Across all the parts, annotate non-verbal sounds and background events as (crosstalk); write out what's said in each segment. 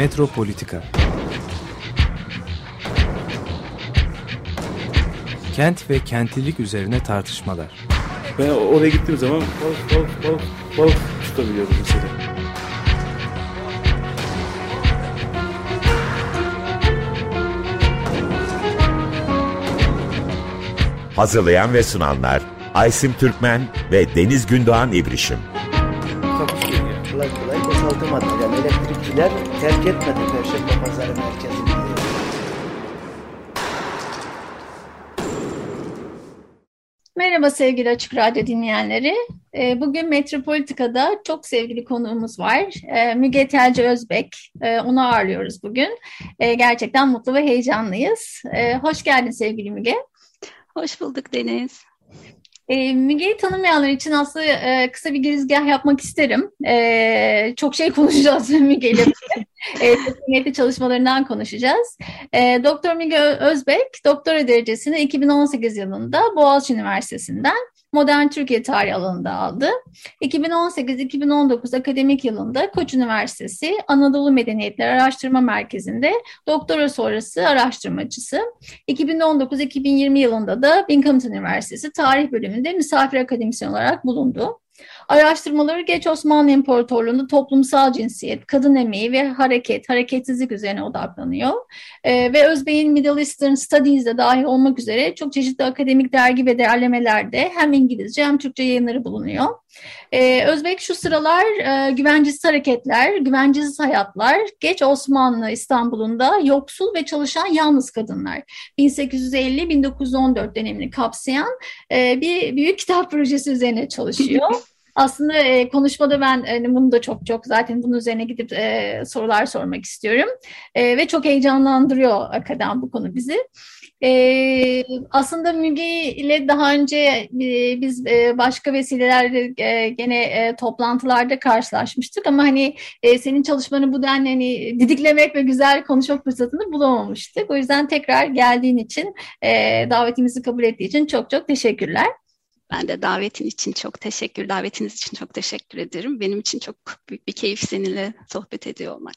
Metropolitika Kent ve kentlilik üzerine tartışmalar. Ben oraya gittiğim zaman balık balık balık balık tutabiliyordum mesela. Hazırlayan ve sunanlar Aysim Türkmen ve Deniz Gündoğan İbrişim. Kolay kolay boşaltamadı. Terk etmedi Perşembe Pazarı merkezini. Merhaba sevgili Açık Radyo dinleyenleri. Ee, Bugün Metropolitika'da çok sevgili konuğumuz var. Ee, Müge Telci Özbek. Ee, Onu ağırlıyoruz bugün. Gerçekten mutlu ve heyecanlıyız. Hoş geldin sevgili Müge. Hoş bulduk Deniz. E, Müge'yi tanımayanlar için aslında e, kısa bir girizgah yapmak isterim. E, çok şey (laughs) konuşacağız Müge ile. e, çalışmalarından konuşacağız. E, Doktor Müge Özbek doktora derecesini 2018 yılında Boğaziçi Üniversitesi'nden Modern Türkiye Tarihi alanında aldı. 2018-2019 akademik yılında Koç Üniversitesi Anadolu Medeniyetleri Araştırma Merkezi'nde doktora sonrası araştırmacısı. 2019-2020 yılında da Binghamton Üniversitesi Tarih Bölümünde misafir akademisyen olarak bulundu. Araştırmaları Geç Osmanlı İmparatorluğu'nda toplumsal cinsiyet, kadın emeği ve hareket, hareketsizlik üzerine odaklanıyor. E, ve Özbey'in Middle Eastern Studies'de dahil olmak üzere çok çeşitli akademik dergi ve derlemelerde hem İngilizce hem Türkçe yayınları bulunuyor. Ee, Özbek şu sıralar e, güvencesiz hareketler, güvencesiz hayatlar, geç Osmanlı İstanbul'unda yoksul ve çalışan yalnız kadınlar 1850-1914 dönemini kapsayan e, bir büyük kitap projesi üzerine çalışıyor. (laughs) Aslında e, konuşmada ben e, bunu da çok çok zaten bunun üzerine gidip e, sorular sormak istiyorum. E, ve çok heyecanlandırıyor hakikaten bu konu bizi. E, aslında Müge ile daha önce e, biz e, başka vesilelerle e, gene e, toplantılarda karşılaşmıştık ama hani e, senin çalışmanı bu denli hani didiklemek ve güzel konuşmak fırsatını bulamamıştık. O yüzden tekrar geldiğin için e, davetimizi kabul ettiği için çok çok teşekkürler. Ben de davetin için çok teşekkür, davetiniz için çok teşekkür ederim. Benim için çok büyük bir keyif seninle sohbet ediyor olmak.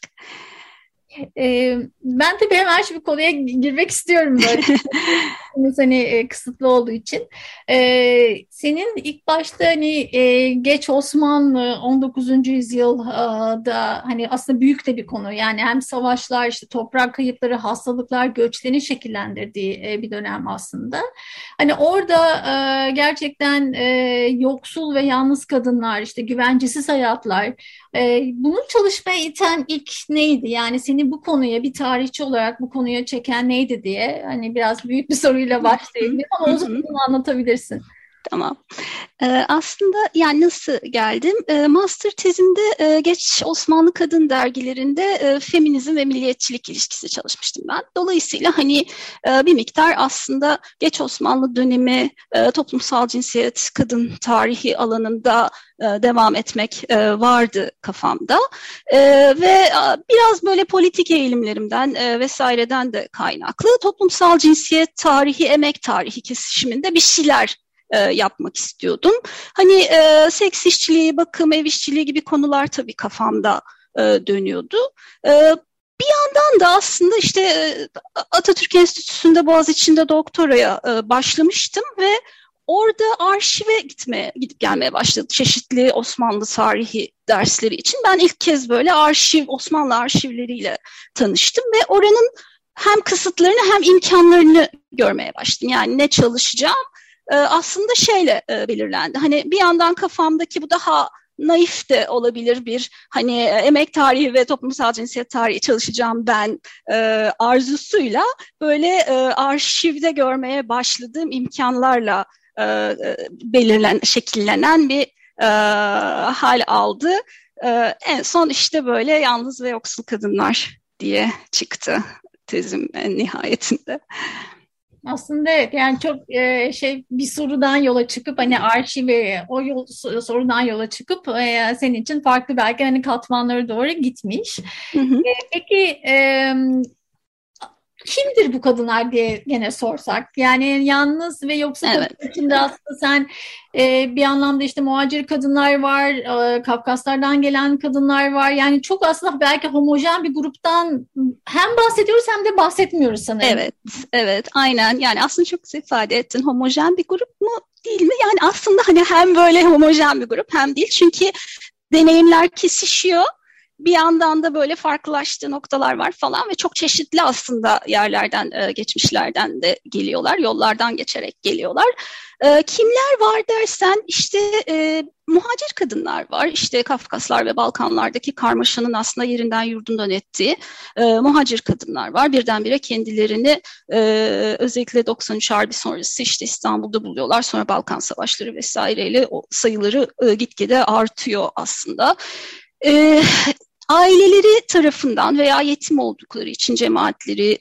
Ee, ben tabii hemen şu bir konuya girmek istiyorum böyle. (laughs) hani e, kısıtlı olduğu için. Ee, senin ilk başta hani e, geç Osmanlı 19. yüzyılda hani aslında büyük de bir konu. Yani hem savaşlar, işte toprak kayıpları, hastalıklar, göçlerin şekillendirdiği e, bir dönem aslında. Hani orada e, gerçekten e, yoksul ve yalnız kadınlar, işte güvencesiz hayatlar, e, bunu çalışmaya iten ilk neydi? Yani seni bu konuya bir tarihçi olarak bu konuya çeken neydi diye hani biraz büyük bir soruyla başlayayım ama uzun anlatabilirsin. Tamam. Ee, aslında yani nasıl geldim? Ee, master tezimde e, geç Osmanlı kadın dergilerinde e, feminizm ve milliyetçilik ilişkisi çalışmıştım ben. Dolayısıyla hani e, bir miktar aslında geç Osmanlı dönemi e, toplumsal cinsiyet, kadın tarihi alanında e, devam etmek e, vardı kafamda. E, ve biraz böyle politik eğilimlerimden e, vesaireden de kaynaklı toplumsal cinsiyet tarihi, emek tarihi kesişiminde bir şeyler e, yapmak istiyordum. Hani e, seks işçiliği, bakım, ev işçiliği gibi konular tabii kafamda e, dönüyordu. E, bir yandan da aslında işte e, Atatürk Enstitüsü'nde Boğaziçi'nde doktoraya e, başlamıştım ve orada arşive gitmeye gidip gelmeye başladı çeşitli Osmanlı tarihi dersleri için. Ben ilk kez böyle arşiv Osmanlı arşivleriyle tanıştım ve oranın hem kısıtlarını hem imkanlarını görmeye başladım. Yani ne çalışacağım e, aslında şeyle e, belirlendi. Hani bir yandan kafamdaki bu daha naif de olabilir bir hani e, emek tarihi ve toplumsal cinsiyet tarihi çalışacağım ben e, arzusuyla böyle e, arşivde görmeye başladığım imkanlarla e, e belirlen şekillenen bir e, hal aldı. E, en son işte böyle yalnız ve yoksul kadınlar diye çıktı tezim en nihayetinde. Aslında evet yani çok e, şey bir sorudan yola çıkıp hani arşivi o yol, sorudan yola çıkıp e, senin için farklı belki hani katmanları doğru gitmiş. Hı hı. E, peki e, kimdir bu kadınlar diye gene sorsak. Yani yalnız ve yoksa evet. içinde aslında sen e, bir anlamda işte muhacir kadınlar var, e, Kafkaslardan gelen kadınlar var. Yani çok aslında belki homojen bir gruptan hem bahsediyoruz hem de bahsetmiyoruz sanırım. Evet, evet aynen. Yani aslında çok güzel ifade ettin. Homojen bir grup mu değil mi? Yani aslında hani hem böyle homojen bir grup hem değil. Çünkü deneyimler kesişiyor bir yandan da böyle farklılaştığı noktalar var falan ve çok çeşitli aslında yerlerden, e, geçmişlerden de geliyorlar, yollardan geçerek geliyorlar. E, kimler var dersen işte e, muhacir kadınlar var, işte Kafkaslar ve Balkanlardaki karmaşanın aslında yerinden yurdundan ettiği muhacir kadınlar var. Birdenbire kendilerini özellikle 93 Harbi sonrası işte İstanbul'da buluyorlar. Sonra Balkan Savaşları vesaireyle o sayıları gitgide artıyor aslında. E, aileleri tarafından veya yetim oldukları için cemaatleri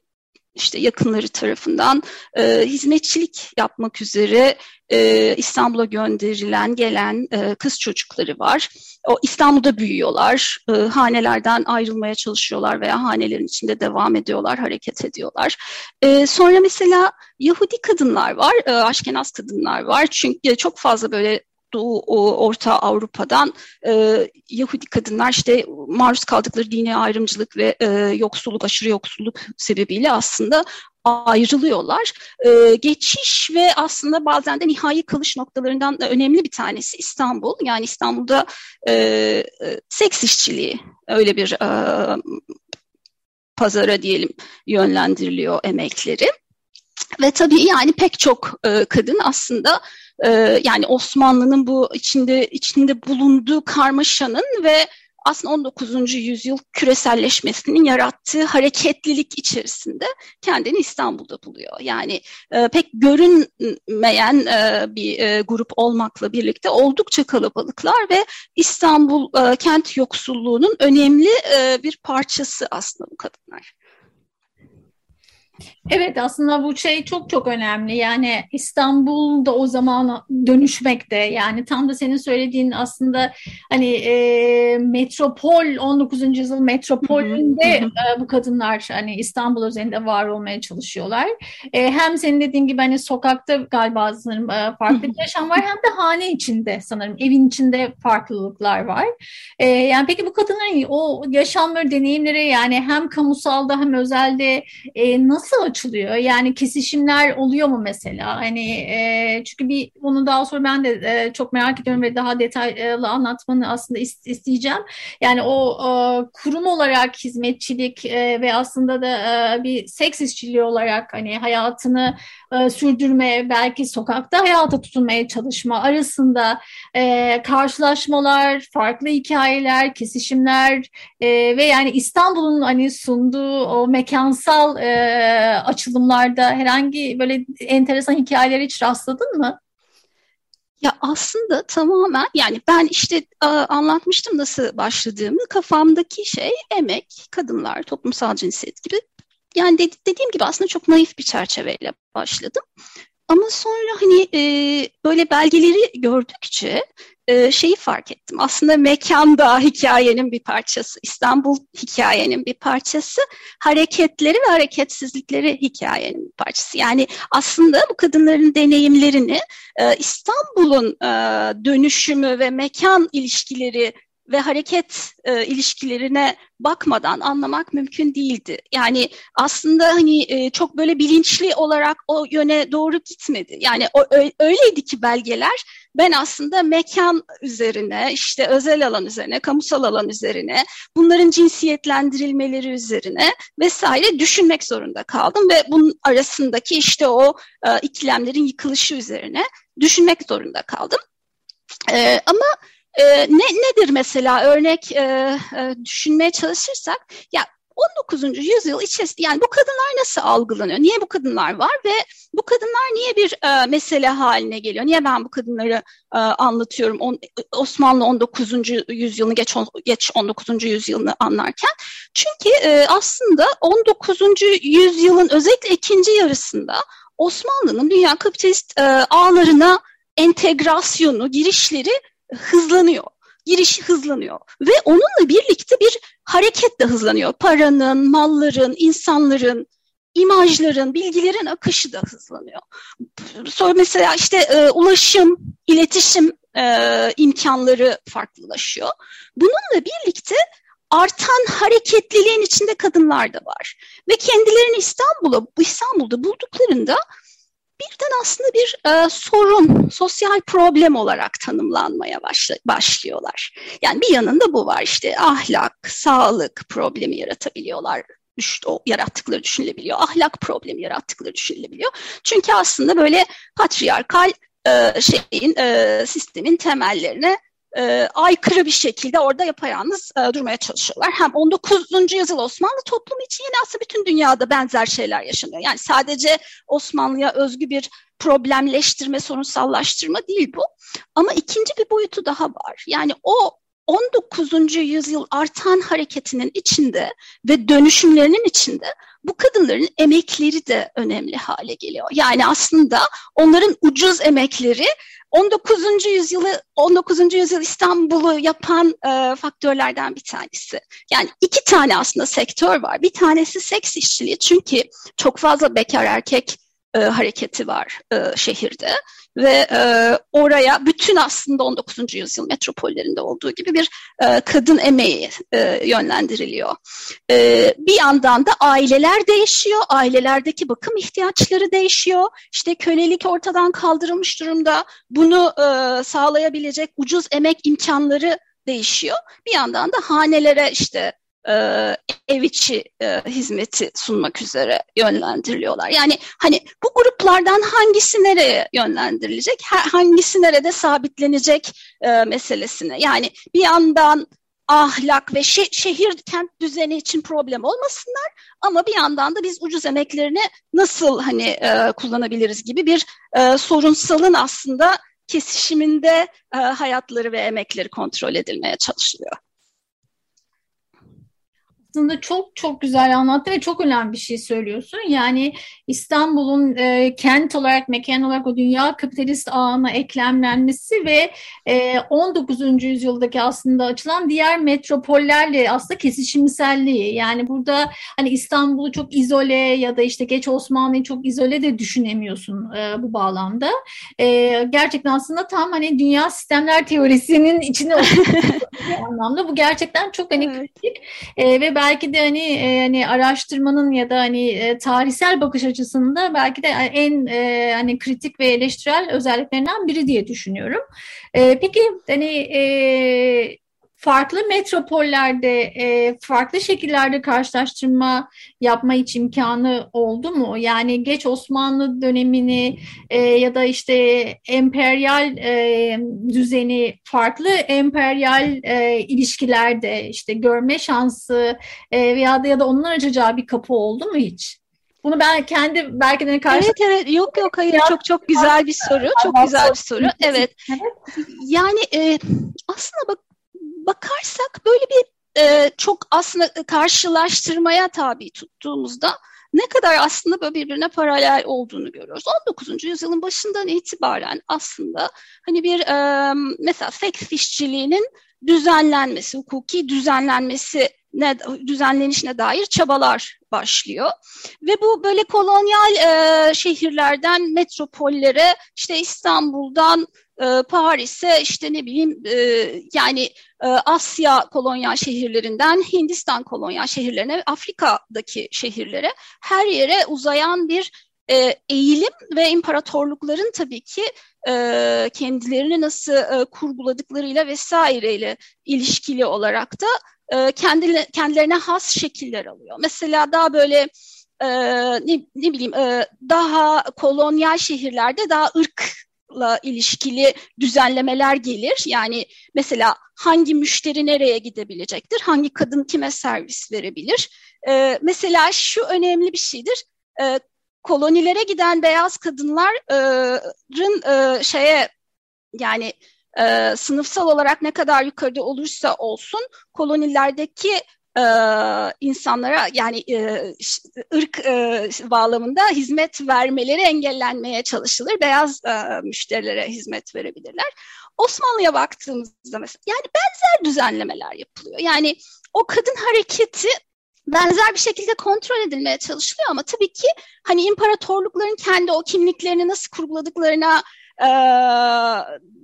işte yakınları tarafından e, hizmetçilik yapmak üzere e, İstanbul'a gönderilen gelen e, kız çocukları var. O İstanbul'da büyüyorlar, e, hanelerden ayrılmaya çalışıyorlar veya hanelerin içinde devam ediyorlar, hareket ediyorlar. E, sonra mesela Yahudi kadınlar var, e, Aşkenaz kadınlar var. Çünkü çok fazla böyle Doğu, Orta Avrupa'dan e, Yahudi kadınlar işte maruz kaldıkları dini ayrımcılık ve e, yoksulluk, aşırı yoksulluk sebebiyle aslında ayrılıyorlar. E, geçiş ve aslında bazen de nihai kalış noktalarından da önemli bir tanesi İstanbul. Yani İstanbul'da e, e, seks işçiliği öyle bir e, pazara diyelim yönlendiriliyor emekleri. Ve tabii yani pek çok e, kadın aslında e, yani Osmanlı'nın bu içinde içinde bulunduğu karmaşanın ve aslında 19. yüzyıl küreselleşmesinin yarattığı hareketlilik içerisinde kendini İstanbul'da buluyor. Yani e, pek görünmeyen e, bir e, grup olmakla birlikte oldukça kalabalıklar ve İstanbul e, kent yoksulluğunun önemli e, bir parçası aslında bu kadınlar. Evet aslında bu şey çok çok önemli. Yani İstanbul'da o zaman dönüşmekte. Yani tam da senin söylediğin aslında hani e, metropol 19. yüzyıl metropolünde e, bu kadınlar hani İstanbul üzerinde var olmaya çalışıyorlar. E, hem senin dediğin gibi hani sokakta galiba sanırım e, farklı bir yaşam var hem de hane içinde sanırım evin içinde farklılıklar var. E, yani peki bu kadınların o yaşamları, deneyimleri yani hem kamusalda hem özelde e, nasıl açılıyor? Yani kesişimler oluyor mu mesela? Hani e, çünkü bir bunu daha sonra ben de e, çok merak ediyorum ve daha detaylı anlatmanı aslında isteyeceğim. Yani o e, kurum olarak hizmetçilik e, ve aslında da e, bir seks işçiliği olarak hani hayatını e, sürdürme, belki sokakta hayata tutunmaya çalışma arasında e, karşılaşmalar, farklı hikayeler, kesişimler e, ve yani İstanbul'un hani sunduğu o mekansal e, açılımlarda herhangi böyle enteresan hikayelere hiç rastladın mı? Ya aslında tamamen yani ben işte anlatmıştım nasıl başladığımı. Kafamdaki şey emek, kadınlar, toplumsal cinsiyet gibi. Yani de, dediğim gibi aslında çok naif bir çerçeveyle başladım. Ama sonra hani e, böyle belgeleri gördükçe e, şeyi fark ettim. Aslında mekan da hikayenin bir parçası, İstanbul hikayenin bir parçası, hareketleri ve hareketsizlikleri hikayenin bir parçası. Yani aslında bu kadınların deneyimlerini e, İstanbul'un e, dönüşümü ve mekan ilişkileri ve hareket e, ilişkilerine bakmadan anlamak mümkün değildi. Yani aslında hani e, çok böyle bilinçli olarak o yöne doğru gitmedi. Yani o, öyleydi ki belgeler ben aslında mekan üzerine, işte özel alan üzerine, kamusal alan üzerine, bunların cinsiyetlendirilmeleri üzerine vesaire düşünmek zorunda kaldım ve bunun arasındaki işte o e, ikilemlerin yıkılışı üzerine düşünmek zorunda kaldım. E, ama e, ne nedir mesela örnek e, e, düşünmeye çalışırsak ya 19. yüzyıl içerisinde yani bu kadınlar nasıl algılanıyor? Niye bu kadınlar var ve bu kadınlar niye bir e, mesele haline geliyor? Niye ben bu kadınları e, anlatıyorum? On, Osmanlı 19. yüzyılını geç geç 19. yüzyılını anlarken. Çünkü e, aslında 19. yüzyılın özellikle ikinci yarısında Osmanlı'nın dünya kapitalist e, ağlarına entegrasyonu, girişleri hızlanıyor. Giriş hızlanıyor ve onunla birlikte bir hareket de hızlanıyor. Paranın, malların, insanların imajların, bilgilerin akışı da hızlanıyor. Sonra mesela işte e, ulaşım, iletişim e, imkanları farklılaşıyor. Bununla birlikte artan hareketliliğin içinde kadınlar da var. Ve kendilerini İstanbul'a, İstanbul'da bulduklarında birden aslında bir e, sorun, sosyal problem olarak tanımlanmaya başla, başlıyorlar. Yani bir yanında bu var işte ahlak, sağlık problemi yaratabiliyorlar düş, o yarattıkları düşünülebiliyor. Ahlak problemi yarattıkları düşünülebiliyor. Çünkü aslında böyle patriarkal e, şeyin e, sistemin temellerine e, aykırı bir şekilde orada yapayalnız e, durmaya çalışıyorlar. Hem 19. yüzyıl Osmanlı toplumu için yine aslında bütün dünyada benzer şeyler yaşanıyor. Yani sadece Osmanlı'ya özgü bir problemleştirme, sorunsallaştırma değil bu. Ama ikinci bir boyutu daha var. Yani o 19. yüzyıl artan hareketinin içinde ve dönüşümlerinin içinde bu kadınların emekleri de önemli hale geliyor. Yani aslında onların ucuz emekleri 19. yüzyılı 19. yüzyıl İstanbul'u yapan e, faktörlerden bir tanesi. Yani iki tane aslında sektör var. Bir tanesi seks işçiliği çünkü çok fazla bekar erkek e, hareketi var e, şehirde ve e, oraya bütün aslında 19. yüzyıl metropollerinde olduğu gibi bir e, kadın emeği e, yönlendiriliyor. E, bir yandan da aileler değişiyor, ailelerdeki bakım ihtiyaçları değişiyor. İşte kölelik ortadan kaldırılmış durumda. Bunu e, sağlayabilecek ucuz emek imkanları değişiyor. Bir yandan da hanelere işte e, ev içi e, hizmeti sunmak üzere yönlendiriliyorlar. Yani hani bu gruplardan hangisi nereye yönlendirilecek, hangisi nerede sabitlenecek e, meselesine. Yani bir yandan ahlak ve şe şehir kent düzeni için problem olmasınlar ama bir yandan da biz ucuz emeklerini nasıl hani e, kullanabiliriz gibi bir e, sorunsalın aslında kesişiminde e, hayatları ve emekleri kontrol edilmeye çalışılıyor aslında çok çok güzel anlattı ve çok önemli bir şey söylüyorsun. Yani İstanbul'un e, kent olarak, mekan olarak o dünya kapitalist ağına eklemlenmesi ve e, 19. yüzyıldaki aslında açılan diğer metropollerle aslında kesişimselliği. Yani burada hani İstanbul'u çok izole ya da işte geç Osmanlı'yı çok izole de düşünemiyorsun e, bu bağlamda. E, gerçekten aslında tam hani dünya sistemler teorisinin içine (laughs) anlamda bu gerçekten çok hani kritik e, ve belki de hani e, hani araştırmanın ya da hani e, tarihsel bakış açısında belki de en e, hani kritik ve eleştirel özelliklerinden biri diye düşünüyorum. Peki hani farklı metropollerde e, farklı şekillerde karşılaştırma yapma hiç imkanı oldu mu? Yani geç Osmanlı dönemini e, ya da işte emperyal e, düzeni farklı emperyal e, ilişkilerde işte görme şansı e, veya da ya da onun açacağı bir kapı oldu mu hiç? Bunu ben kendi belki de karşı... Evet evet yok yok hayır çok çok güzel bir soru. Çok güzel bir soru. Evet. Yani e, aslında bak bakarsak böyle bir e, çok aslında karşılaştırmaya tabi tuttuğumuzda ne kadar aslında böyle birbirine paralel olduğunu görüyoruz. 19. yüzyılın başından itibaren aslında hani bir e, mesela seks işçiliğinin düzenlenmesi, hukuki düzenlenmesi ne, düzenlenişine dair çabalar başlıyor. Ve bu böyle kolonyal e, şehirlerden metropollere işte İstanbul'dan e, Paris'e işte ne bileyim e, yani e, Asya kolonyal şehirlerinden Hindistan kolonyal şehirlerine, Afrika'daki şehirlere her yere uzayan bir e, eğilim ve imparatorlukların tabii ki kendilerini nasıl e, kurguladıklarıyla vesaireyle ilişkili olarak da kendi, kendilerine has şekiller alıyor. Mesela daha böyle ne, ne bileyim daha kolonyal şehirlerde daha ırk la ilişkili düzenlemeler gelir. Yani mesela hangi müşteri nereye gidebilecektir? Hangi kadın kime servis verebilir? Ee, mesela şu önemli bir şeydir. Ee, kolonilere giden beyaz kadınların e, şeye yani e, sınıfsal olarak ne kadar yukarıda olursa olsun kolonilerdeki e, insanlara yani e, ırk e, bağlamında hizmet vermeleri engellenmeye çalışılır. Beyaz e, müşterilere hizmet verebilirler. Osmanlı'ya baktığımızda mesela yani benzer düzenlemeler yapılıyor. Yani o kadın hareketi benzer bir şekilde kontrol edilmeye çalışılıyor ama tabii ki hani imparatorlukların kendi o kimliklerini nasıl kurguladıklarına e,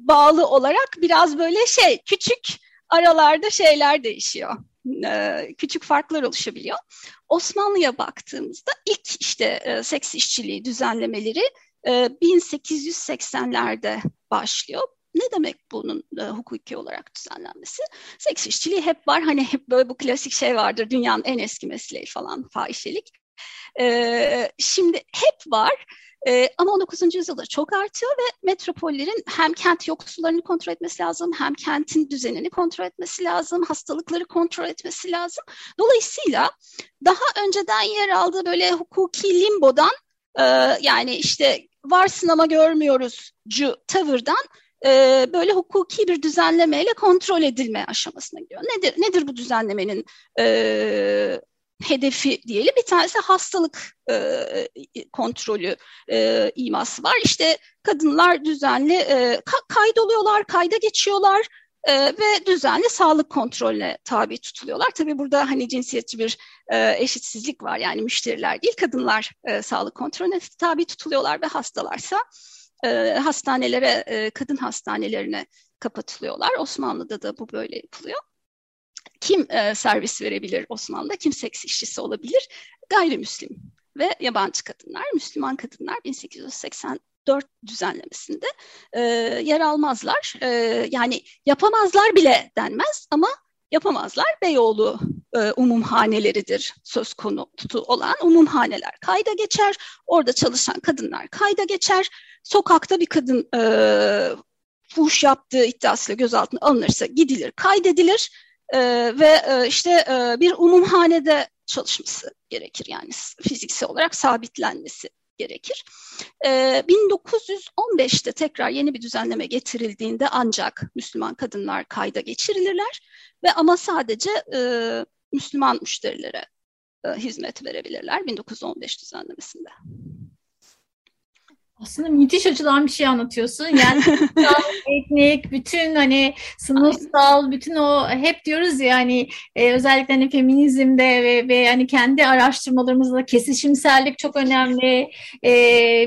bağlı olarak biraz böyle şey küçük aralarda şeyler değişiyor. E, küçük farklar oluşabiliyor. Osmanlı'ya baktığımızda ilk işte e, seks işçiliği düzenlemeleri e, 1880'lerde başlıyor. Ne demek bunun e, hukuki olarak düzenlenmesi? Seks işçiliği hep var. Hani hep böyle bu klasik şey vardır. Dünyanın en eski mesleği falan fahişelik. E, şimdi hep var. E, ama 19. yüzyılda çok artıyor ve metropollerin hem kent yoksullarını kontrol etmesi lazım, hem kentin düzenini kontrol etmesi lazım, hastalıkları kontrol etmesi lazım. Dolayısıyla daha önceden yer aldığı böyle hukuki limbodan e, yani işte varsın ama görmüyoruz cu tavırdan e, böyle hukuki bir düzenlemeyle kontrol edilme aşamasına gidiyor. Nedir, nedir bu düzenlemenin e, hedefi diyelim. Bir tanesi hastalık e, kontrolü e, iması var. İşte kadınlar düzenli e, kaydoluyorlar, kayda geçiyorlar e, ve düzenli sağlık kontrolüne tabi tutuluyorlar. Tabii burada hani cinsiyetçi bir e, eşitsizlik var. Yani müşteriler değil, kadınlar e, sağlık kontrolüne tabi tutuluyorlar ve hastalarsa e, hastanelere, e, kadın hastanelerine kapatılıyorlar. Osmanlı'da da bu böyle yapılıyor kim e, servis verebilir Osmanlı'da? Kim seks işçisi olabilir? Gayrimüslim ve yabancı kadınlar, Müslüman kadınlar 1884 düzenlemesinde e, yer almazlar. E, yani yapamazlar bile denmez ama yapamazlar. Beyoğlu e, umumhaneleridir söz konusu olan umumhaneler kayda geçer. Orada çalışan kadınlar kayda geçer. Sokakta bir kadın e, fuhuş yaptığı iddiasıyla gözaltına alınırsa gidilir, kaydedilir e, ve e, işte e, bir umumhanede çalışması gerekir. Yani fiziksel olarak sabitlenmesi gerekir. E, 1915'te tekrar yeni bir düzenleme getirildiğinde ancak Müslüman kadınlar kayda geçirilirler ve ama sadece e, Müslüman müşterilere e, hizmet verebilirler 1915 düzenlemesinde. Aslında müthiş açılan bir şey anlatıyorsun. Yani (laughs) etnik, bütün hani sınıfsal, bütün o hep diyoruz ya hani e, özellikle hani feminizmde ve, ve yani kendi araştırmalarımızda kesişimsellik çok önemli. E,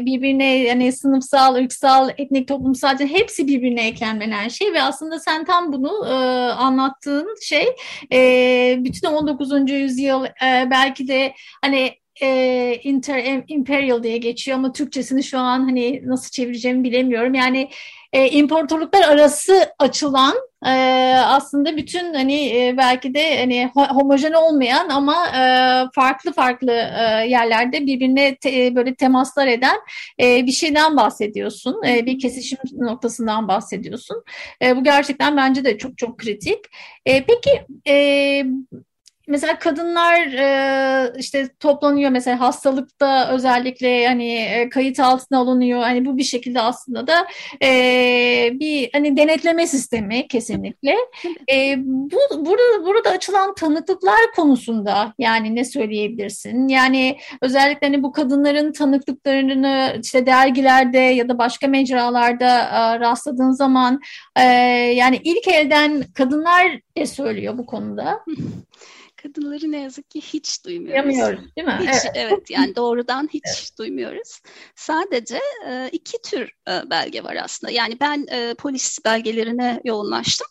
birbirine yani sınıfsal, ırksal, etnik, toplumsal hepsi birbirine eklemlenen şey ve aslında sen tam bunu e, anlattığın şey e, bütün 19. yüzyıl e, belki de hani e, inter, imperial diye geçiyor ama Türkçesini şu an hani nasıl çevireceğimi bilemiyorum. Yani e, imparatorluklar arası açılan e, aslında bütün hani e, belki de hani homojen olmayan ama e, farklı farklı e, yerlerde birbirine te, böyle temaslar eden e, bir şeyden bahsediyorsun. E, bir kesişim noktasından bahsediyorsun. E, bu gerçekten bence de çok çok kritik. E, peki e, mesela kadınlar e, işte toplanıyor mesela hastalıkta özellikle hani e, kayıt altına alınıyor. Hani bu bir şekilde aslında da e, bir hani denetleme sistemi kesinlikle. E, bu burada burada açılan tanıklıklar konusunda yani ne söyleyebilirsin? Yani özellikle hani bu kadınların tanıklıklarını işte dergilerde ya da başka mecralarda e, rastladığın zaman e, yani ilk elden kadınlar ne söylüyor bu konuda? (laughs) kadınları ne yazık ki hiç duymuyoruz. Duymuyoruz değil mi? Hiç, evet. evet yani doğrudan (laughs) hiç evet. duymuyoruz. Sadece e, iki tür e, belge var aslında. Yani ben e, polis belgelerine yoğunlaştım.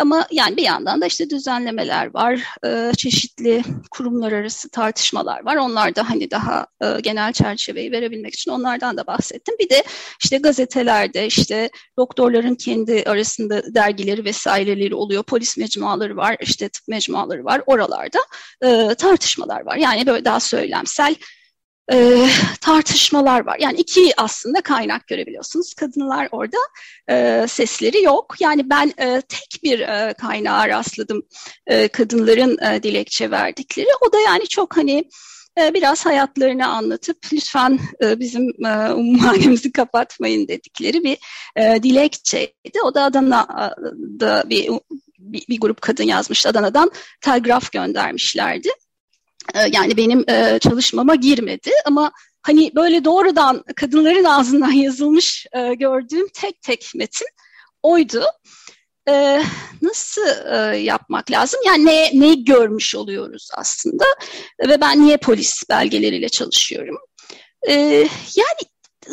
Ama yani bir yandan da işte düzenlemeler var. E, çeşitli kurumlar arası tartışmalar var. Onlar da hani daha e, genel çerçeveyi verebilmek için onlardan da bahsettim. Bir de işte gazetelerde işte doktorların kendi arasında dergileri vesaireleri oluyor. Polis mecmuaları var, işte tıp mecmuaları var. Oralar konularda e, tartışmalar var. Yani böyle daha söylemsel e, tartışmalar var. Yani iki aslında kaynak görebiliyorsunuz. Kadınlar orada e, sesleri yok. Yani ben e, tek bir e, kaynağa rastladım e, kadınların e, dilekçe verdikleri. O da yani çok hani e, biraz hayatlarını anlatıp lütfen e, bizim e, umumhanemizi kapatmayın dedikleri bir dilekçeydi. O da Adana'da bir bir, bir grup kadın yazmıştı Adana'dan telgraf göndermişlerdi. E, yani benim e, çalışmama girmedi ama hani böyle doğrudan kadınların ağzından (laughs) yazılmış e, gördüğüm tek tek metin oydu. e, nasıl e, yapmak lazım? Yani ne, neyi görmüş oluyoruz aslında ve ben niye polis belgeleriyle çalışıyorum? E, yani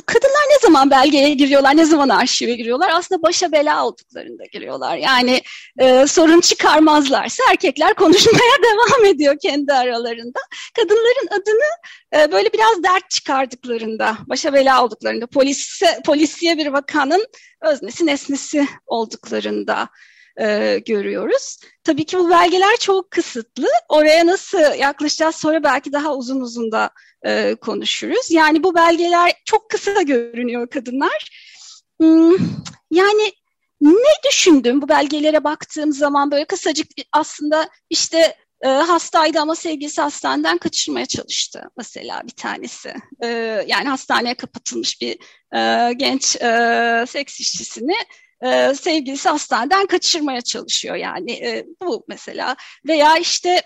kadınlar ne zaman belgeye giriyorlar, ne zaman arşive giriyorlar? Aslında başa bela olduklarında giriyorlar. Yani e, sorun çıkarmazlarsa erkekler konuşmaya (laughs) devam ediyor kendi aralarında. Kadınların adını e, böyle biraz dert çıkardıklarında, başa bela olduklarında, polise, polisiye bir vakanın öznesi nesnesi olduklarında e, görüyoruz. Tabii ki bu belgeler çok kısıtlı. Oraya nasıl yaklaşacağız sonra belki daha uzun uzun da e, konuşuruz. Yani bu belgeler çok kısa görünüyor kadınlar. Hmm, yani ne düşündüm bu belgelere baktığım zaman böyle kısacık aslında işte e, hastaydı ama sevgilisi hastaneden kaçırmaya çalıştı mesela bir tanesi. E, yani hastaneye kapatılmış bir e, genç e, seks işçisini e, sevgilisi hastaneden kaçırmaya çalışıyor yani e, bu mesela veya işte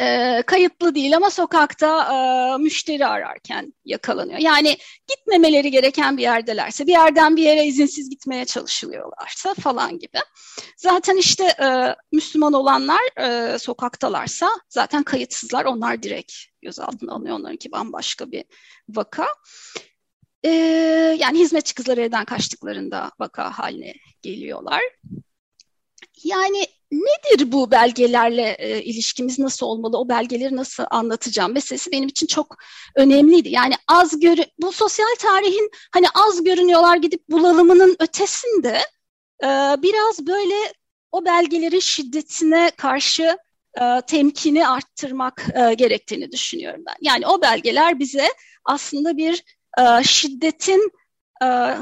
e, kayıtlı değil ama sokakta e, müşteri ararken yakalanıyor. Yani gitmemeleri gereken bir yerdelerse, bir yerden bir yere izinsiz gitmeye çalışılıyorlarsa falan gibi. Zaten işte e, Müslüman olanlar e, sokaktalarsa zaten kayıtsızlar, onlar direkt gözaltına alınıyor. Onlarınki bambaşka bir vaka. E, yani hizmetçi kızlar evden kaçtıklarında vaka haline geliyorlar. Yani nedir bu belgelerle e, ilişkimiz nasıl olmalı, o belgeleri nasıl anlatacağım meselesi benim için çok önemliydi. Yani az gör bu sosyal tarihin hani az görünüyorlar gidip bulalımının ötesinde e, biraz böyle o belgelerin şiddetine karşı e, temkini arttırmak e, gerektiğini düşünüyorum ben. Yani o belgeler bize aslında bir e, şiddetin e,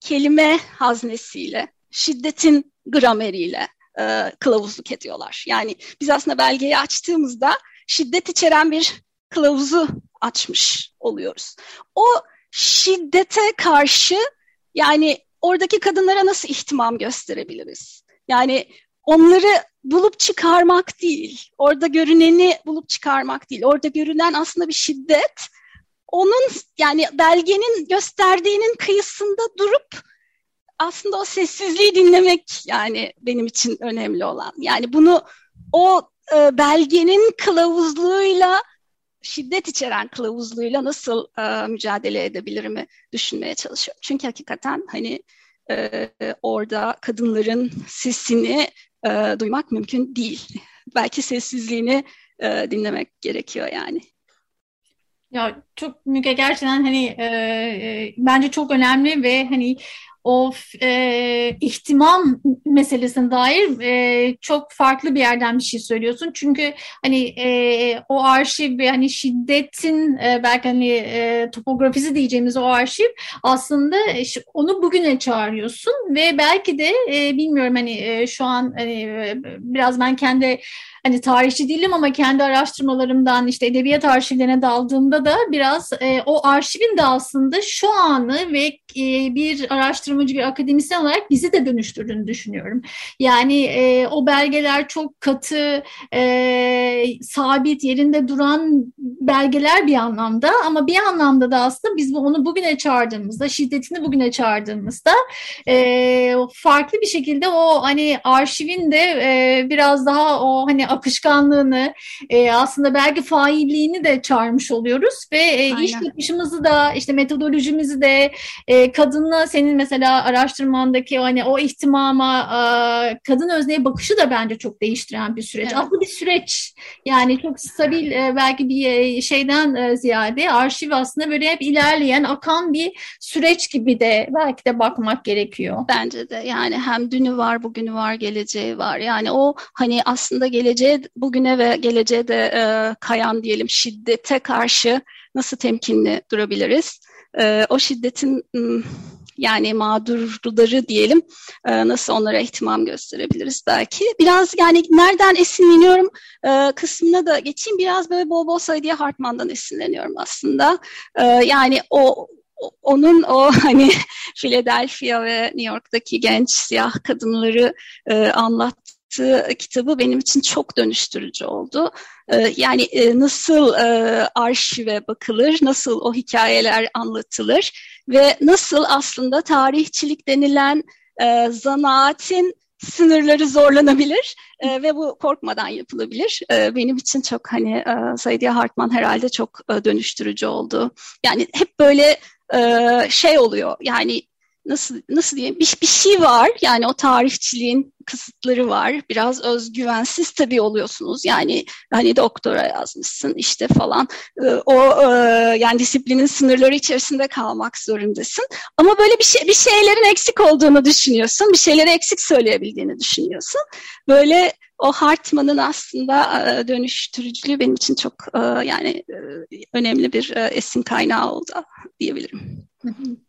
kelime haznesiyle, şiddetin grameriyle e, kılavuzluk ediyorlar. Yani biz aslında belgeyi açtığımızda şiddet içeren bir kılavuzu açmış oluyoruz. O şiddete karşı yani oradaki kadınlara nasıl ihtimam gösterebiliriz? Yani onları bulup çıkarmak değil, orada görüneni bulup çıkarmak değil. Orada görünen aslında bir şiddet. Onun yani belgenin gösterdiğinin kıyısında durup aslında o sessizliği dinlemek yani benim için önemli olan. Yani bunu o e, belgenin kılavuzluğuyla şiddet içeren kılavuzluğuyla nasıl e, mücadele edebilirimi düşünmeye çalışıyorum. Çünkü hakikaten hani e, orada kadınların sesini e, duymak mümkün değil. (laughs) Belki sessizliğini e, dinlemek gerekiyor yani. Ya çok Müge gerçekten hani e, e, bence çok önemli ve hani o e, ihtimam meselesine dair e, çok farklı bir yerden bir şey söylüyorsun. Çünkü hani e, o arşiv ve hani şiddetin e, belki hani e, topografisi diyeceğimiz o arşiv aslında işte onu bugüne çağırıyorsun ve belki de e, bilmiyorum hani e, şu an hani e, biraz ben kendi hani tarihçi değilim ama kendi araştırmalarımdan işte edebiyat arşivlerine daldığımda da biraz e, o arşivin de aslında şu anı ve e, bir araştırmacı, bir akademisyen olarak bizi de dönüştürdüğünü düşünüyorum. Yani e, o belgeler çok katı, e, sabit, yerinde duran belgeler bir anlamda ama bir anlamda da aslında biz onu bugüne çağırdığımızda, şiddetini bugüne çağırdığımızda e, farklı bir şekilde o hani arşivin de e, biraz daha o hani akışkanlığını e, aslında belki failliğini de çağırmış oluyoruz ve e, iş yapışımızı da işte metodolojimizi de e, kadınla senin mesela araştırmandaki hani o ihtimama e, kadın özneye bakışı da bence çok değiştiren bir süreç. Evet. Aslında bir süreç yani çok stabil e, belki bir e, şeyden e, ziyade arşiv aslında böyle hep ilerleyen akan bir süreç gibi de belki de bakmak gerekiyor. Bence de yani hem dünü var bugünü var geleceği var yani o hani aslında geleceği geleceğe, bugüne ve geleceğe de e, kayan diyelim şiddete karşı nasıl temkinli durabiliriz? E, o şiddetin yani mağdurları diyelim e, nasıl onlara ihtimam gösterebiliriz belki. Biraz yani nereden esinleniyorum e, kısmına da geçeyim. Biraz böyle bol bol Saidiye Hartman'dan esinleniyorum aslında. E, yani o onun o (laughs) hani Philadelphia ve New York'taki genç siyah kadınları e, anlat yaptığı kitabı benim için çok dönüştürücü oldu. Ee, yani e, nasıl e, arşive bakılır, nasıl o hikayeler anlatılır ve nasıl aslında tarihçilik denilen e, zanaatin sınırları zorlanabilir ve bu korkmadan yapılabilir. Benim için çok hani e, Saidiye Hartman herhalde çok dönüştürücü oldu. Yani hep böyle şey oluyor yani nasıl nasıl diyeyim? Bir, bir şey var. Yani o tarihçiliğin kısıtları var. Biraz özgüvensiz tabii oluyorsunuz. Yani hani doktora yazmışsın işte falan. E, o e, yani disiplinin sınırları içerisinde kalmak zorundasın. Ama böyle bir şey bir şeylerin eksik olduğunu düşünüyorsun. Bir şeyleri eksik söyleyebildiğini düşünüyorsun. Böyle o Hartman'ın aslında e, dönüştürücülüğü benim için çok yani önemli bir esin kaynağı oldu diyebilirim.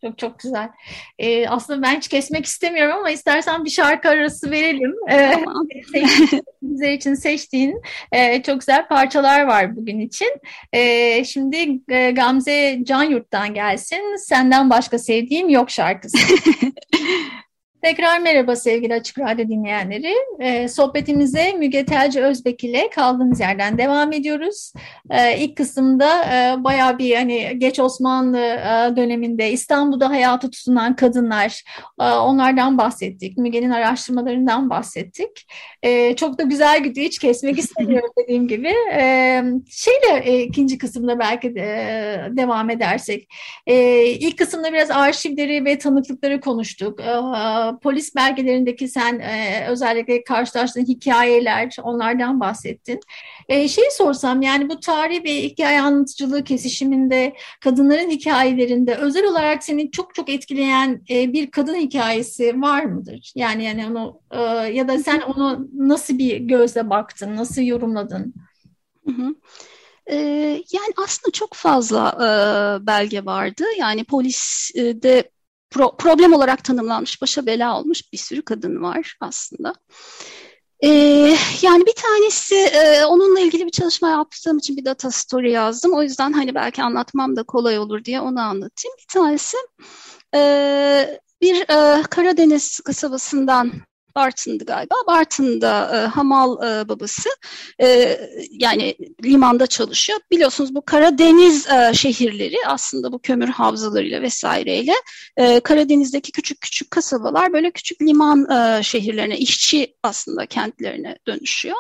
Çok çok güzel. Ee, aslında ben hiç kesmek istemiyorum ama istersen bir şarkı arası verelim. Ee, bizler (laughs) için seçtiğin e, çok güzel parçalar var bugün için. E, şimdi e, Gamze Canyurt'tan gelsin. Senden başka sevdiğim yok şarkısı. (laughs) Tekrar merhaba sevgili Açık Radyo dinleyenleri. Ee, sohbetimize Müge Telci Özbek ile kaldığımız yerden devam ediyoruz. Ee, ilk kısımda e, bayağı bir hani geç Osmanlı e, döneminde İstanbul'da hayatı tutunan kadınlar e, onlardan bahsettik. Müge'nin araştırmalarından bahsettik. E, çok da güzel gidiyor. Hiç kesmek (laughs) istemiyorum dediğim gibi. E, şeyle e, ikinci kısımda belki de, e, devam edersek. E, ilk kısımda biraz arşivleri ve tanıklıkları konuştuk. E, polis belgelerindeki sen e, özellikle karşılaştığın hikayeler onlardan bahsettin. E, şeyi sorsam yani bu tarih ve hikaye anlatıcılığı kesişiminde kadınların hikayelerinde özel olarak seni çok çok etkileyen e, bir kadın hikayesi var mıdır? Yani yani onu e, ya da sen onu nasıl bir gözle baktın, nasıl yorumladın? Hı. Ee, yani aslında çok fazla e, belge vardı. Yani poliste pro, problem olarak tanımlanmış, başa bela olmuş bir sürü kadın var aslında. Ee, yani bir tanesi e, onunla ilgili bir çalışma yaptığım için bir data story yazdım. O yüzden hani belki anlatmam da kolay olur diye onu anlatayım. Bir tanesi e, bir e, Karadeniz kasabasından Bartın'dı galiba. Bartın'da e, hamal e, babası e, yani limanda çalışıyor. Biliyorsunuz bu Karadeniz e, şehirleri aslında bu kömür havzalarıyla vesaireyle e, Karadeniz'deki küçük küçük kasabalar böyle küçük liman e, şehirlerine, işçi aslında kentlerine dönüşüyor.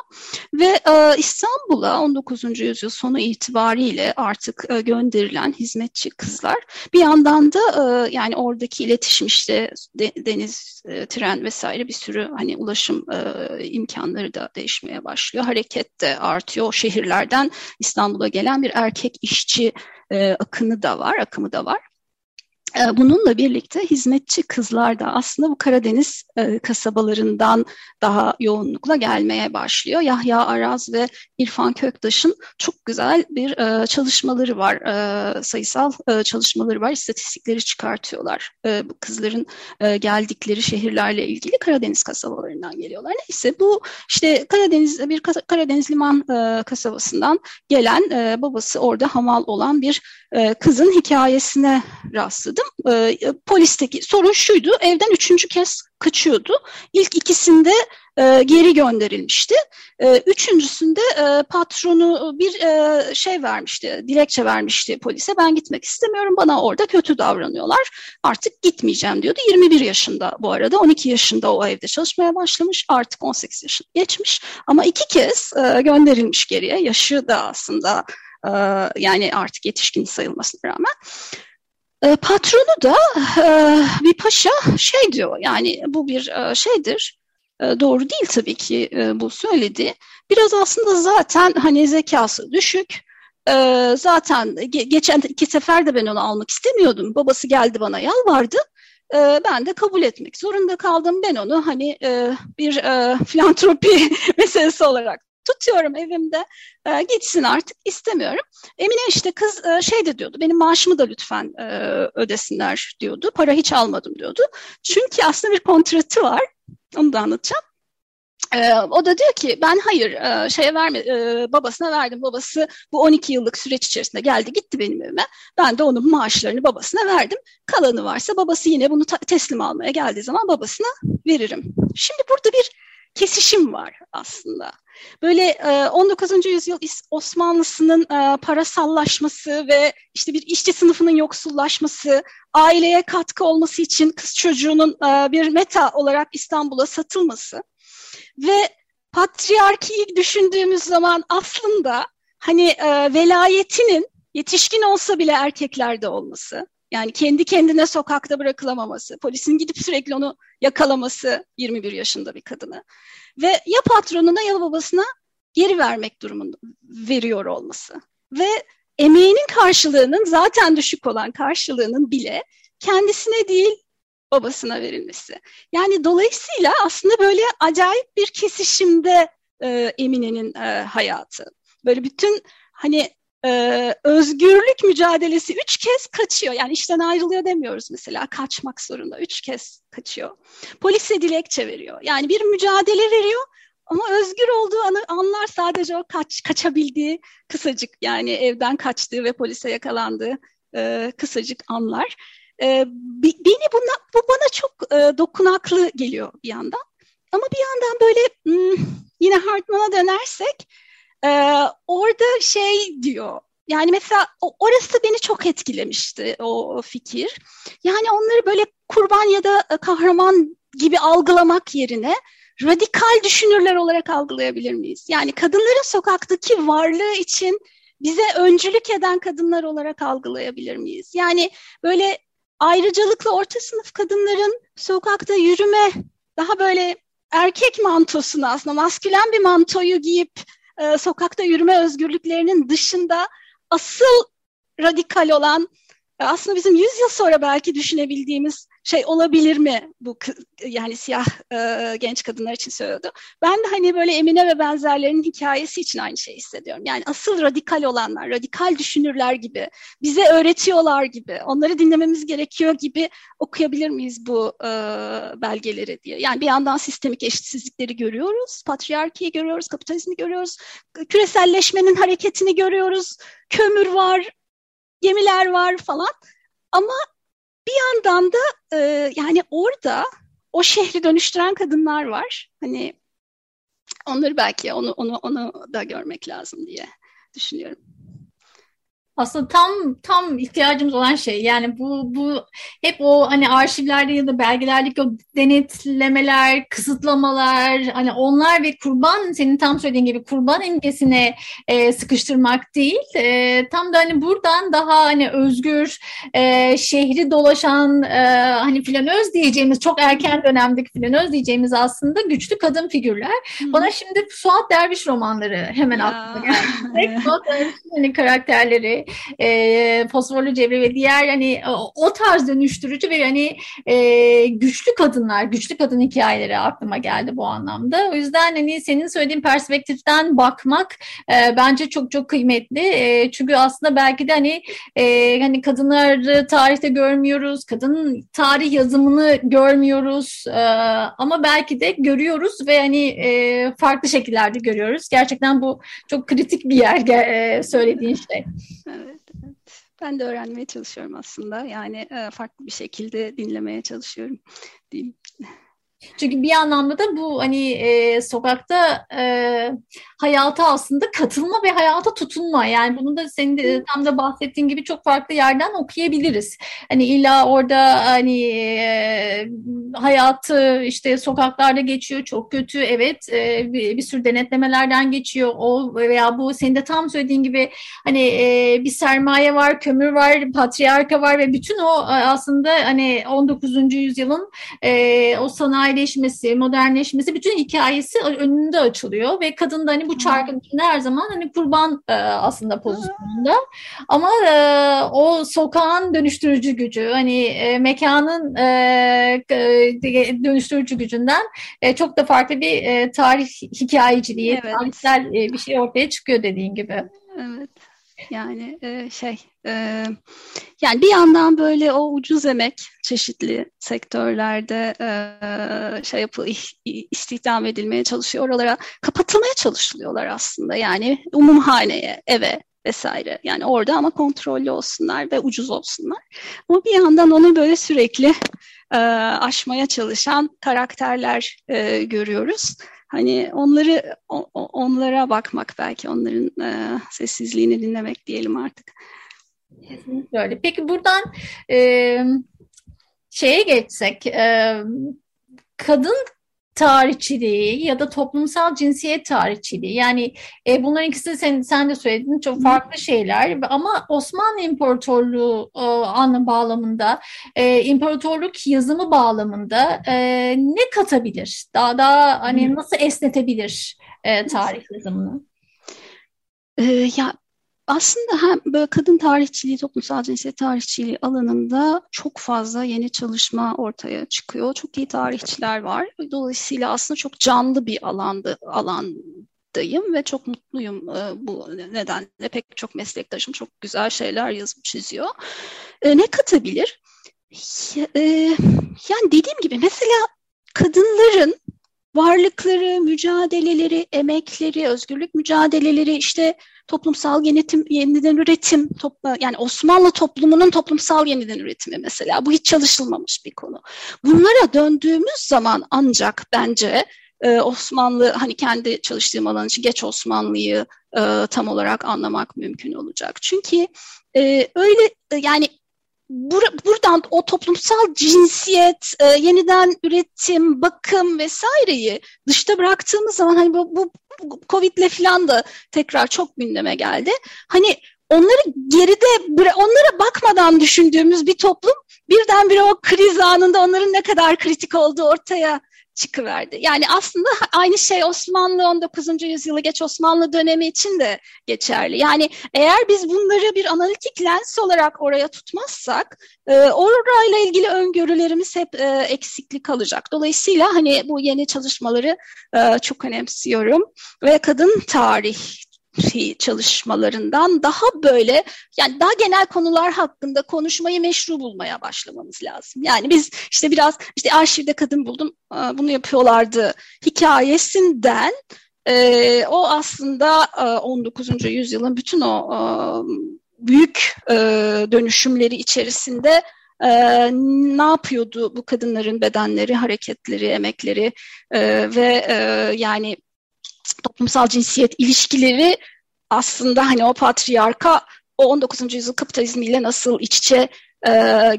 Ve e, İstanbul'a 19. yüzyıl sonu itibariyle artık e, gönderilen hizmetçi kızlar bir yandan da e, yani oradaki iletişim işte de, deniz, e, tren vesaire bir sürü hani ulaşım e, imkanları da değişmeye başlıyor. Hareket de artıyor. Şehirlerden İstanbul'a gelen bir erkek işçi e, akını da var, akımı da var. Ee, bununla birlikte hizmetçi kızlar da aslında bu Karadeniz e, kasabalarından daha yoğunlukla gelmeye başlıyor. Yahya Araz ve İrfan Köktaş'ın çok güzel bir e, çalışmaları var, e, sayısal çalışmaları var, istatistikleri çıkartıyorlar. Bu kızların geldikleri şehirlerle ilgili Karadeniz kasabalarından geliyorlar. Neyse bu işte Karadeniz bir Karadeniz liman kasabasından gelen babası orada hamal olan bir kızın hikayesine rastladım e, polisteki sorun şuydu. Evden üçüncü kez kaçıyordu. İlk ikisinde e, geri gönderilmişti. E, üçüncüsünde e, patronu bir e, şey vermişti, dilekçe vermişti polise. Ben gitmek istemiyorum, bana orada kötü davranıyorlar. Artık gitmeyeceğim diyordu. 21 yaşında bu arada, 12 yaşında o evde çalışmaya başlamış. Artık 18 yaşında geçmiş ama iki kez e, gönderilmiş geriye. Yaşı da aslında e, yani artık yetişkin sayılmasına rağmen. E, patronu da e, bir paşa şey diyor yani bu bir e, şeydir e, doğru değil tabii ki bu söyledi. Biraz aslında zaten hani zekası düşük. Zaten ge geçen iki sefer de ben onu almak istemiyordum. Babası geldi bana yalvardı. Ben de kabul etmek zorunda kaldım. Ben onu hani bir filantropi (laughs) meselesi olarak tutuyorum evimde e, gitsin artık istemiyorum. Emine işte kız e, şey de diyordu benim maaşımı da lütfen e, ödesinler diyordu. Para hiç almadım diyordu. Çünkü aslında bir kontratı var onu da anlatacağım. Ee, o da diyor ki ben hayır e, şeye verme e, babasına verdim. Babası bu 12 yıllık süreç içerisinde geldi gitti benim evime. Ben de onun maaşlarını babasına verdim. Kalanı varsa babası yine bunu teslim almaya geldiği zaman babasına veririm. Şimdi burada bir kesişim var aslında. Böyle 19. E, yüzyıl Osmanlısının e, parasallaşması ve işte bir işçi sınıfının yoksullaşması, aileye katkı olması için kız çocuğunun e, bir meta olarak İstanbul'a satılması ve patriarkiyi düşündüğümüz zaman aslında hani velayetinin yetişkin olsa bile erkeklerde olması, yani kendi kendine sokakta bırakılamaması, polisin gidip sürekli onu yakalaması 21 yaşında bir kadını ve ya patronuna ya babasına geri vermek durumunda veriyor olması ve emeğinin karşılığının zaten düşük olan karşılığının bile kendisine değil babasına verilmesi. Yani dolayısıyla aslında böyle acayip bir kesişimde e, Emine'nin e, hayatı. Böyle bütün hani e, özgürlük mücadelesi üç kez kaçıyor. Yani işten ayrılıyor demiyoruz mesela. Kaçmak zorunda. Üç kez kaçıyor. Polise dilekçe veriyor. Yani bir mücadele veriyor ama özgür olduğu anı, anlar sadece o kaç, kaçabildiği kısacık yani evden kaçtığı ve polise yakalandığı e, kısacık anlar. E, beni buna, bu bana çok e, dokunaklı geliyor bir yandan. Ama bir yandan böyle hmm, yine Hartman'a dönersek ee, orada şey diyor, yani mesela orası beni çok etkilemişti o, fikir. Yani onları böyle kurban ya da e, kahraman gibi algılamak yerine radikal düşünürler olarak algılayabilir miyiz? Yani kadınların sokaktaki varlığı için bize öncülük eden kadınlar olarak algılayabilir miyiz? Yani böyle ayrıcalıklı orta sınıf kadınların sokakta yürüme daha böyle erkek mantosunu aslında maskülen bir mantoyu giyip e, sokakta yürüme özgürlüklerinin dışında asıl radikal olan e, aslında bizim 100 yıl sonra belki düşünebildiğimiz şey olabilir mi bu yani siyah e, genç kadınlar için söylüyordu. Ben de hani böyle Emine ve benzerlerinin hikayesi için aynı şeyi hissediyorum. Yani asıl radikal olanlar, radikal düşünürler gibi, bize öğretiyorlar gibi, onları dinlememiz gerekiyor gibi okuyabilir miyiz bu e, belgeleri diye. Yani bir yandan sistemik eşitsizlikleri görüyoruz, patriarkiyi görüyoruz, kapitalizmi görüyoruz, küreselleşmenin hareketini görüyoruz, kömür var, gemiler var falan. Ama bir yandan da e, yani orada o şehri dönüştüren kadınlar var. Hani onları belki onu onu onu da görmek lazım diye düşünüyorum. Aslında tam tam ihtiyacımız olan şey yani bu bu hep o hani arşivlerde ya da belgelerdeki o denetlemeler, kısıtlamalar hani onlar ve kurban senin tam söylediğin gibi kurban imgesine e, sıkıştırmak değil. E, tam da hani buradan daha hani özgür e, şehri dolaşan e, hani flanöz diyeceğimiz çok erken dönemdeki flanöz diyeceğimiz aslında güçlü kadın figürler. Hmm. Bana şimdi Suat Derviş romanları hemen ya. aklıma geldi. Suat Derviş'in hani karakterleri e, fosforlu cevre ve diğer hani o tarz dönüştürücü ve hani e, güçlü kadınlar, güçlü kadın hikayeleri aklıma geldi bu anlamda. O yüzden hani senin söylediğin perspektiften bakmak e, bence çok çok kıymetli. E, çünkü aslında belki de hani e, hani kadınları tarihte görmüyoruz, kadın tarih yazımını görmüyoruz e, ama belki de görüyoruz ve hani e, farklı şekillerde görüyoruz. Gerçekten bu çok kritik bir yer e, söylediğin şey. (laughs) Ben de öğrenmeye çalışıyorum aslında. Yani e, farklı bir şekilde dinlemeye çalışıyorum diyeyim. Çünkü bir anlamda da bu hani e, sokakta e, hayata aslında katılma ve hayata tutunma. Yani bunu da senin de, tam da bahsettiğin gibi çok farklı yerden okuyabiliriz. Hani illa orada hani e, hayatı işte sokaklarda geçiyor çok kötü evet e, bir, bir sürü denetlemelerden geçiyor o veya bu senin de tam söylediğin gibi hani e, bir sermaye var, kömür var, patriarka var ve bütün o aslında hani 19. yüzyılın e, o sanayileşmesi, modernleşmesi bütün hikayesi önünde açılıyor ve kadın da hani bu çarkın içinde her zaman hani kurban e, aslında pozisyonunda. Ama e, o sokağın dönüştürücü gücü, hani e, mekanın e, dönüştürücü gücünden e, çok da farklı bir e, tarih hikayeciliği, evet. tarihsel e, bir şey ortaya çıkıyor dediğin gibi. Evet. Yani e, şey e, yani bir yandan böyle o ucuz emek çeşitli sektörlerde e, şey yapı istihdam edilmeye çalışıyor. Oralara kapatılmaya çalışılıyorlar aslında. Yani umumhaneye, eve vesaire. Yani orada ama kontrollü olsunlar ve ucuz olsunlar. Ama bir yandan onu böyle sürekli e, aşmaya çalışan karakterler e, görüyoruz. Hani onları onlara bakmak belki onların e, sessizliğini dinlemek diyelim artık. Kesinlikle öyle. Peki buradan e, şeye geçsek e, kadın tarihçiliği ya da toplumsal cinsiyet tarihçiliği. Yani e, bunların ikisi sen, sen de söyledin çok farklı şeyler. Ama Osmanlı İmparatorluğu e, anı bağlamında e, imparatorluk yazımı bağlamında e, ne katabilir? Daha daha hani nasıl esnetebilir e, tarih yazımını? Ee, ya aslında hem böyle kadın tarihçiliği, toplumsal cinsiyet tarihçiliği alanında çok fazla yeni çalışma ortaya çıkıyor. Çok iyi tarihçiler var. Dolayısıyla aslında çok canlı bir alandı, alandayım ve çok mutluyum e, bu nedenle. Pek çok meslektaşım çok güzel şeyler yazıp çiziyor. E, ne katabilir? E, yani dediğim gibi mesela kadınların varlıkları, mücadeleleri, emekleri, özgürlük mücadeleleri, işte toplumsal yönetim, yeniden üretim, topla, yani Osmanlı toplumunun toplumsal yeniden üretimi mesela. Bu hiç çalışılmamış bir konu. Bunlara döndüğümüz zaman ancak bence e, Osmanlı hani kendi çalıştığım alan için geç Osmanlı'yı e, tam olarak anlamak mümkün olacak. Çünkü e, öyle yani bur buradan o toplumsal cinsiyet, e, yeniden üretim, bakım vesaireyi dışta bıraktığımız zaman hani bu, bu, Covid'le falan da tekrar çok gündeme geldi. Hani onları geride onlara bakmadan düşündüğümüz bir toplum birdenbire o kriz anında onların ne kadar kritik olduğu ortaya çıkıverdi. Yani aslında aynı şey Osmanlı 19. yüzyılı geç Osmanlı dönemi için de geçerli. Yani eğer biz bunları bir analitik lens olarak oraya tutmazsak e, orayla ilgili öngörülerimiz hep e, eksikli kalacak. Dolayısıyla hani bu yeni çalışmaları e, çok önemsiyorum ve kadın tarih çalışmalarından daha böyle yani daha genel konular hakkında konuşmayı meşru bulmaya başlamamız lazım. Yani biz işte biraz işte arşivde kadın buldum bunu yapıyorlardı hikayesinden e, o aslında e, 19. yüzyılın bütün o büyük e, dönüşümleri içerisinde e, ne yapıyordu bu kadınların bedenleri, hareketleri, emekleri e, ve e, yani toplumsal cinsiyet ilişkileri aslında hani o patriarka o 19. yüzyıl kapitalizmiyle nasıl iç içe e,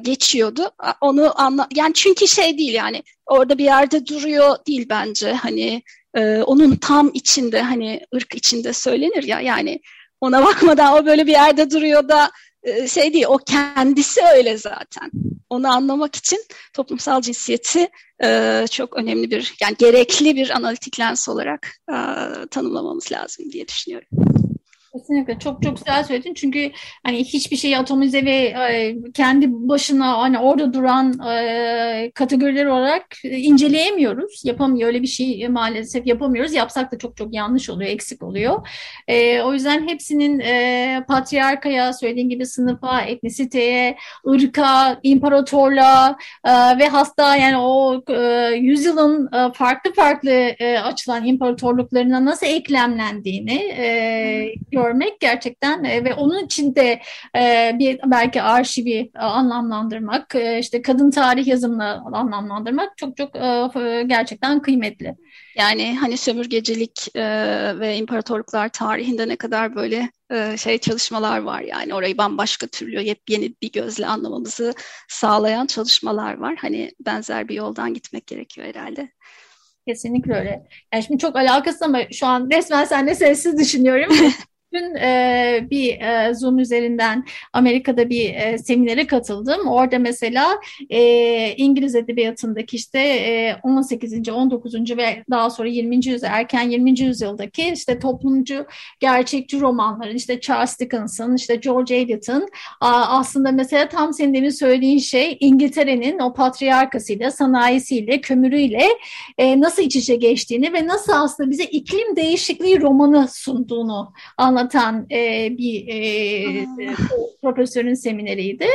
geçiyordu. Onu anla yani çünkü şey değil yani orada bir yerde duruyor değil bence hani e, onun tam içinde hani ırk içinde söylenir ya yani ona bakmadan o böyle bir yerde duruyor da şey değil o kendisi öyle zaten. Onu anlamak için toplumsal cinsiyeti e, çok önemli bir yani gerekli bir analitik lens olarak e, tanımlamamız lazım diye düşünüyorum. Kesinlikle çok çok güzel söyledin çünkü hani hiçbir şeyi atomize ve e, kendi başına hani orada duran e, kategoriler olarak inceleyemiyoruz. Yapamıyor öyle bir şey maalesef yapamıyoruz. Yapsak da çok çok yanlış oluyor, eksik oluyor. E, o yüzden hepsinin e, patriarkaya, söylediğin gibi sınıfa, etnisiteye, ırka, imparatorluğa e, ve hasta yani o e, yüzyılın e, farklı farklı e, açılan imparatorluklarına nasıl eklemlendiğini e, görmek gerçekten e, ve onun için de e, bir belki arşivi e, anlamlandırmak, e, işte kadın tarih yazımını anlamlandırmak çok çok e, gerçekten kıymetli. Yani hani sömürgecilik e, ve imparatorluklar tarihinde ne kadar böyle e, şey çalışmalar var yani orayı bambaşka türlü yepyeni bir gözle anlamamızı sağlayan çalışmalar var. Hani benzer bir yoldan gitmek gerekiyor herhalde. Kesinlikle öyle. Yani şimdi çok alakasız ama şu an resmen seninle sessiz düşünüyorum. (laughs) Dün e, bir e, Zoom üzerinden Amerika'da bir e, seminere katıldım. Orada mesela e, İngiliz edebiyatındaki işte e, 18. 19. ve daha sonra 20. yüzyıl, erken 20. yüzyıldaki işte toplumcu gerçekçi romanların işte Charles Dickens'ın, işte George Eliot'ın aslında mesela tam senin demin söylediğin şey İngiltere'nin o patriarkasıyla, sanayisiyle, kömürüyle e, nasıl iç içe geçtiğini ve nasıl aslında bize iklim değişikliği romanı sunduğunu anlat anlatan e, bir e, profesörün semineriydi.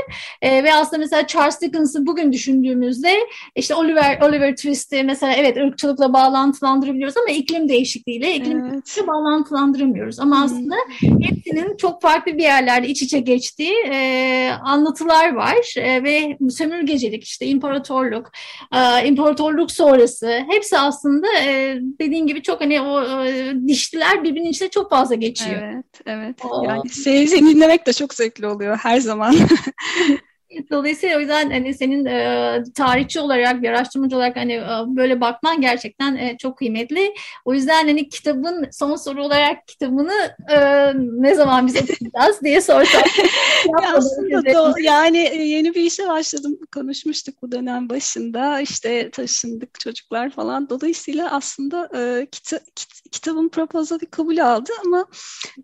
E, ve aslında mesela Charles Dickens'ı bugün düşündüğümüzde işte Oliver Oliver Twist'i mesela evet ırkçılıkla bağlantılandırabiliyoruz ama iklim değişikliğiyle iklim evet. bağlantılandıramıyoruz. Ama aslında hepsinin çok farklı bir yerlerde iç içe geçtiği e, anlatılar var e, ve sömürgecilik işte imparatorluk, e, imparatorluk sonrası hepsi aslında e, dediğin gibi çok hani o e, dişliler birbirinin içinde çok fazla geçiyor. Evet, evet. O, yani seni dinlemek de çok zevkli oluyor her zaman. (laughs) Dolayısıyla o yüzden hani senin e, tarihçi olarak, bir araştırmacı olarak hani e, böyle bakman gerçekten e, çok kıymetli. O yüzden hani kitabın son soru olarak kitabını e, ne zaman bize okuyacağız diye sorsam. (laughs) aslında yani e, yeni bir işe başladım. Konuşmuştuk bu dönem başında. İşte taşındık çocuklar falan. Dolayısıyla aslında e, kita, kit, kitabın proposalı kabul aldı ama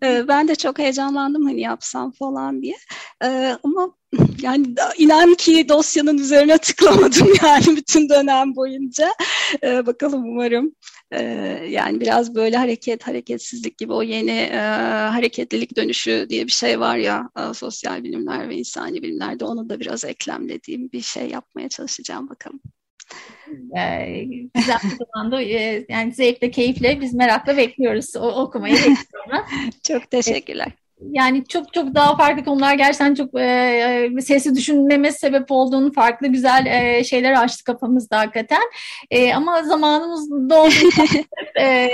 e, ben de çok heyecanlandım hani yapsam falan diye. E, ama (laughs) yani inan ki dosyanın üzerine (laughs) tıklamadım yani bütün dönem boyunca. Ee, bakalım umarım. Ee, yani biraz böyle hareket, hareketsizlik gibi o yeni e, hareketlilik dönüşü diye bir şey var ya e, sosyal bilimler ve insani bilimlerde onu da biraz eklemlediğim bir şey yapmaya çalışacağım bakalım. Ee, güzel bir zamanda e, yani zevkle, keyifle biz merakla bekliyoruz o, okumayı. (laughs) Çok teşekkürler yani çok çok daha farklı konular gerçekten çok e, e, sesli düşünmeme sebep olduğunu farklı güzel e, şeyler açtı kafamızda hakikaten. E, ama zamanımız doldu. (laughs) e,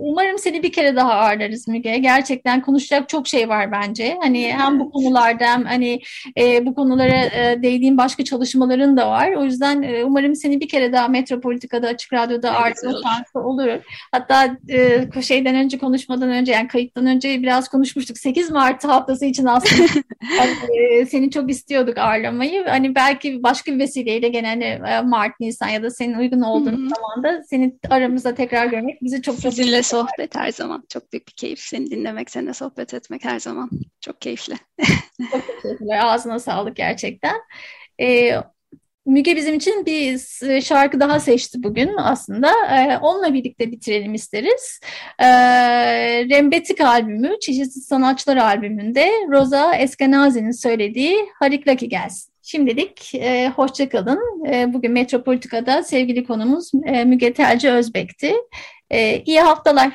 umarım seni bir kere daha ağırlarız Müge. Gerçekten konuşacak çok şey var bence. Hani hem bu konularda hem hani e, bu konulara e, değdiğim başka çalışmaların da var. O yüzden e, umarım seni bir kere daha Metropolitika'da Açık Radyo'da ağırlama şansı olur. Hatta e, şeyden önce konuşmadan önce yani kayıttan önce biraz konuşmuştuk. 8 8 Mart haftası için aslında (laughs) hani, seni çok istiyorduk ağırlamayı. Hani belki başka bir vesileyle gene hani Mart, Nisan ya da senin uygun olduğun zamanda seni aramızda tekrar görmek bizi çok çok Sizinle sohbet her zaman. Çok büyük bir keyif. Seni dinlemek, seninle sohbet etmek her zaman. Çok keyifli. çok teşekkürler. Ağzına sağlık gerçekten. Ee, Müge bizim için bir şarkı daha seçti bugün aslında. Ee, onunla birlikte bitirelim isteriz. Ee, Rembetik albümü, Çeşitli Sanatçılar albümünde Rosa Eskenazi'nin söylediği Hariklaki gelsin. Şimdilik e, hoşça. E, bugün Metropolitika'da sevgili konumuz e, Müge Telci Özbek'ti. E, iyi haftalar.